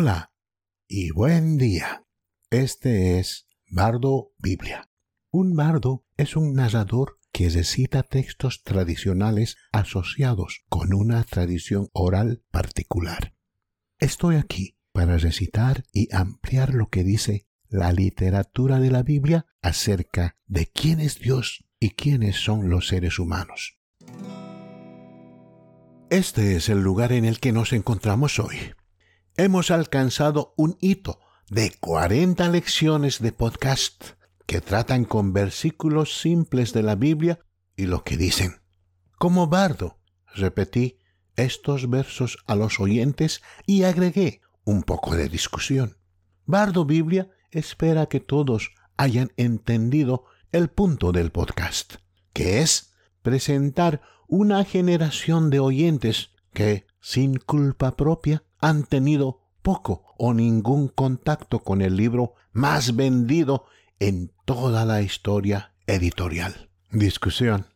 Hola y buen día. Este es Bardo Biblia. Un bardo es un narrador que recita textos tradicionales asociados con una tradición oral particular. Estoy aquí para recitar y ampliar lo que dice la literatura de la Biblia acerca de quién es Dios y quiénes son los seres humanos. Este es el lugar en el que nos encontramos hoy hemos alcanzado un hito de 40 lecciones de podcast que tratan con versículos simples de la Biblia y lo que dicen. Como bardo, repetí estos versos a los oyentes y agregué un poco de discusión. Bardo Biblia espera que todos hayan entendido el punto del podcast, que es presentar una generación de oyentes que, sin culpa propia, han tenido poco o ningún contacto con el libro más vendido en toda la historia editorial. Discusión.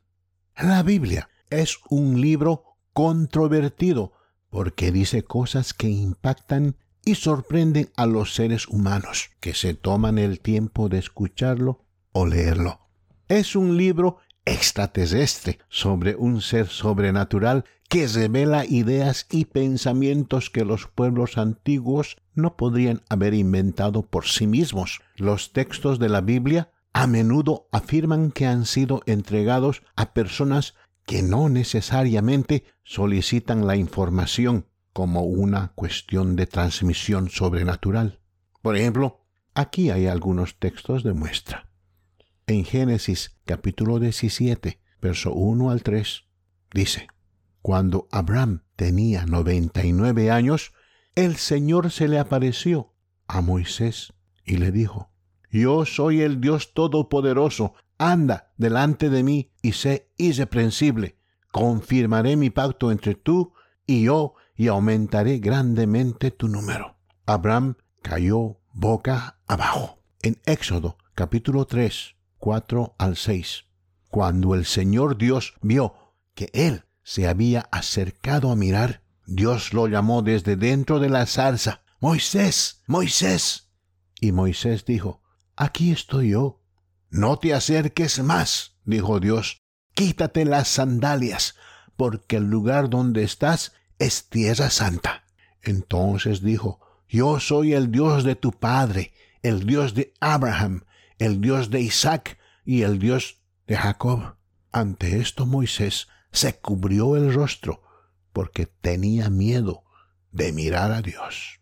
La Biblia es un libro controvertido porque dice cosas que impactan y sorprenden a los seres humanos que se toman el tiempo de escucharlo o leerlo. Es un libro extraterrestre sobre un ser sobrenatural que revela ideas y pensamientos que los pueblos antiguos no podrían haber inventado por sí mismos. Los textos de la Biblia a menudo afirman que han sido entregados a personas que no necesariamente solicitan la información como una cuestión de transmisión sobrenatural. Por ejemplo, aquí hay algunos textos de muestra. En Génesis capítulo 17, verso 1 al 3, dice, cuando Abraham tenía noventa y nueve años, el Señor se le apareció a Moisés y le dijo, Yo soy el Dios Todopoderoso, anda delante de mí y sé irreprensible. Confirmaré mi pacto entre tú y yo y aumentaré grandemente tu número. Abraham cayó boca abajo. En Éxodo capítulo 3, 4 al 6. Cuando el Señor Dios vio que él se había acercado a mirar, Dios lo llamó desde dentro de la zarza. Moisés, Moisés. Y Moisés dijo, Aquí estoy yo. No te acerques más, dijo Dios. Quítate las sandalias, porque el lugar donde estás es tierra santa. Entonces dijo, Yo soy el Dios de tu padre, el Dios de Abraham, el Dios de Isaac y el Dios de Jacob. Ante esto Moisés se cubrió el rostro porque tenía miedo de mirar a Dios.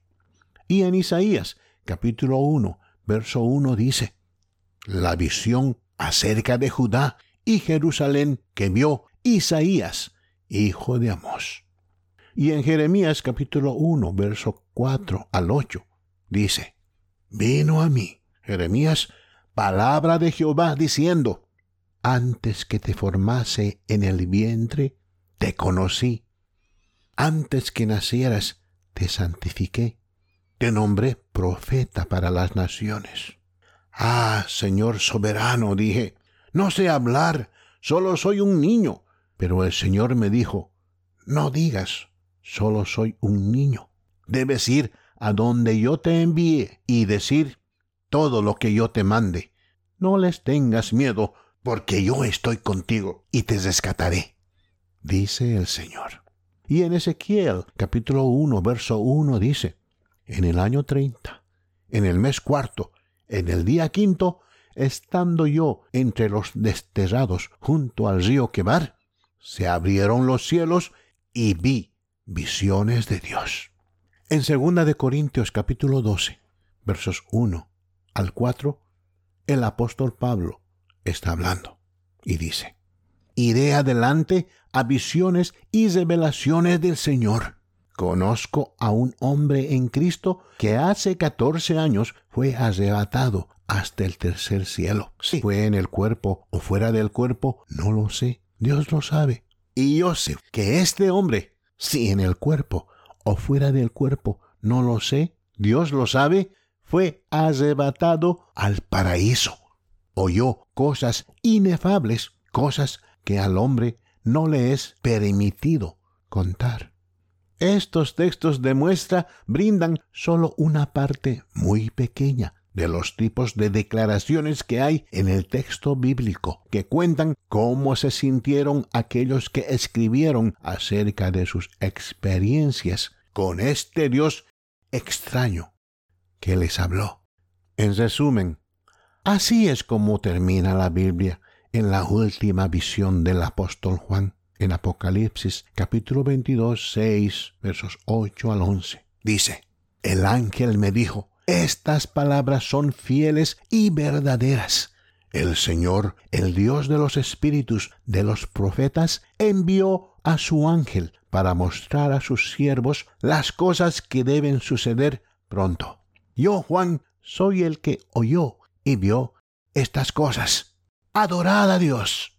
Y en Isaías capítulo 1, verso 1 dice, la visión acerca de Judá y Jerusalén que vio Isaías, hijo de Amós. Y en Jeremías capítulo 1, verso 4 al 8, dice, vino a mí, Jeremías, palabra de Jehová diciendo, antes que te formase en el vientre, te conocí. Antes que nacieras, te santifiqué. Te nombré profeta para las naciones. Ah, Señor soberano, dije, no sé hablar, solo soy un niño. Pero el Señor me dijo, no digas, solo soy un niño. Debes ir a donde yo te envíe y decir todo lo que yo te mande. No les tengas miedo, porque yo estoy contigo y te rescataré, dice el Señor. Y en Ezequiel capítulo 1, verso 1 dice, en el año 30, en el mes cuarto, en el día quinto, estando yo entre los desterrados junto al río Quebar, se abrieron los cielos y vi visiones de Dios. En segunda de Corintios capítulo 12, versos 1 al 4, el apóstol Pablo está hablando y dice, iré adelante a visiones y revelaciones del Señor. Conozco a un hombre en Cristo que hace catorce años fue arrebatado hasta el tercer cielo. Si fue en el cuerpo o fuera del cuerpo, no lo sé. Dios lo sabe. Y yo sé que este hombre, si en el cuerpo o fuera del cuerpo, no lo sé, Dios lo sabe, fue arrebatado al paraíso oyó cosas inefables, cosas que al hombre no le es permitido contar. estos textos demuestra brindan solo una parte muy pequeña de los tipos de declaraciones que hay en el texto bíblico, que cuentan cómo se sintieron aquellos que escribieron acerca de sus experiencias con este Dios extraño que les habló. En resumen, así es como termina la Biblia en la última visión del apóstol Juan en Apocalipsis capítulo 22, 6, versos 8 al 11. Dice, el ángel me dijo, estas palabras son fieles y verdaderas. El Señor, el Dios de los espíritus de los profetas, envió a su ángel para mostrar a sus siervos las cosas que deben suceder pronto. Yo, Juan, soy el que oyó y vio estas cosas. Adorad a Dios.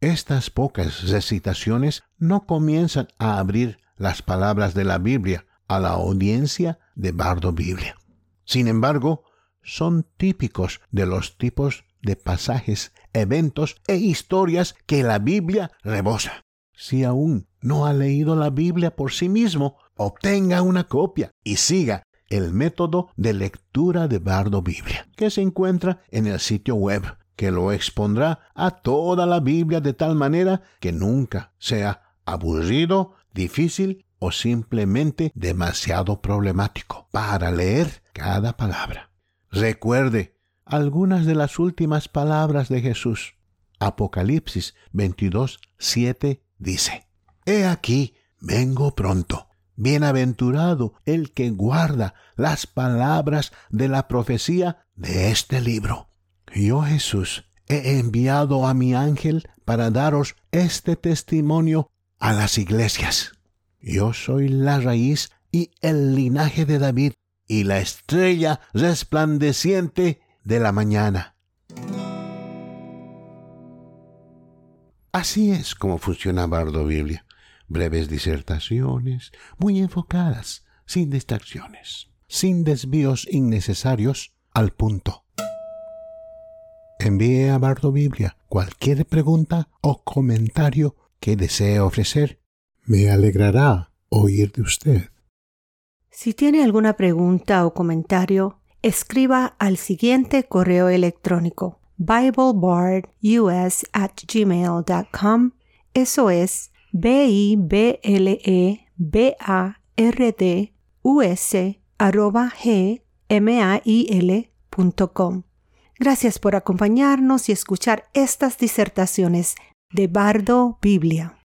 Estas pocas recitaciones no comienzan a abrir las palabras de la Biblia a la audiencia de Bardo Biblia. Sin embargo, son típicos de los tipos de pasajes, eventos e historias que la Biblia rebosa. Si aún no ha leído la Biblia por sí mismo, obtenga una copia y siga el método de lectura de Bardo Biblia, que se encuentra en el sitio web que lo expondrá a toda la Biblia de tal manera que nunca sea aburrido, difícil o simplemente demasiado problemático para leer cada palabra. Recuerde algunas de las últimas palabras de Jesús. Apocalipsis 22, 7 dice, He aquí, vengo pronto. Bienaventurado el que guarda las palabras de la profecía de este libro. Yo Jesús he enviado a mi ángel para daros este testimonio a las iglesias. Yo soy la raíz y el linaje de David y la estrella resplandeciente de la mañana. Así es como funciona Bardo Biblia. Breves disertaciones, muy enfocadas, sin distracciones, sin desvíos innecesarios, al punto envíe a Bardo Biblia cualquier pregunta o comentario que desee ofrecer. Me alegrará oír de usted. Si tiene alguna pregunta o comentario, escriba al siguiente correo electrónico biblebardus at gmail.com. Eso es b i b l e Gracias por acompañarnos y escuchar estas disertaciones de Bardo Biblia.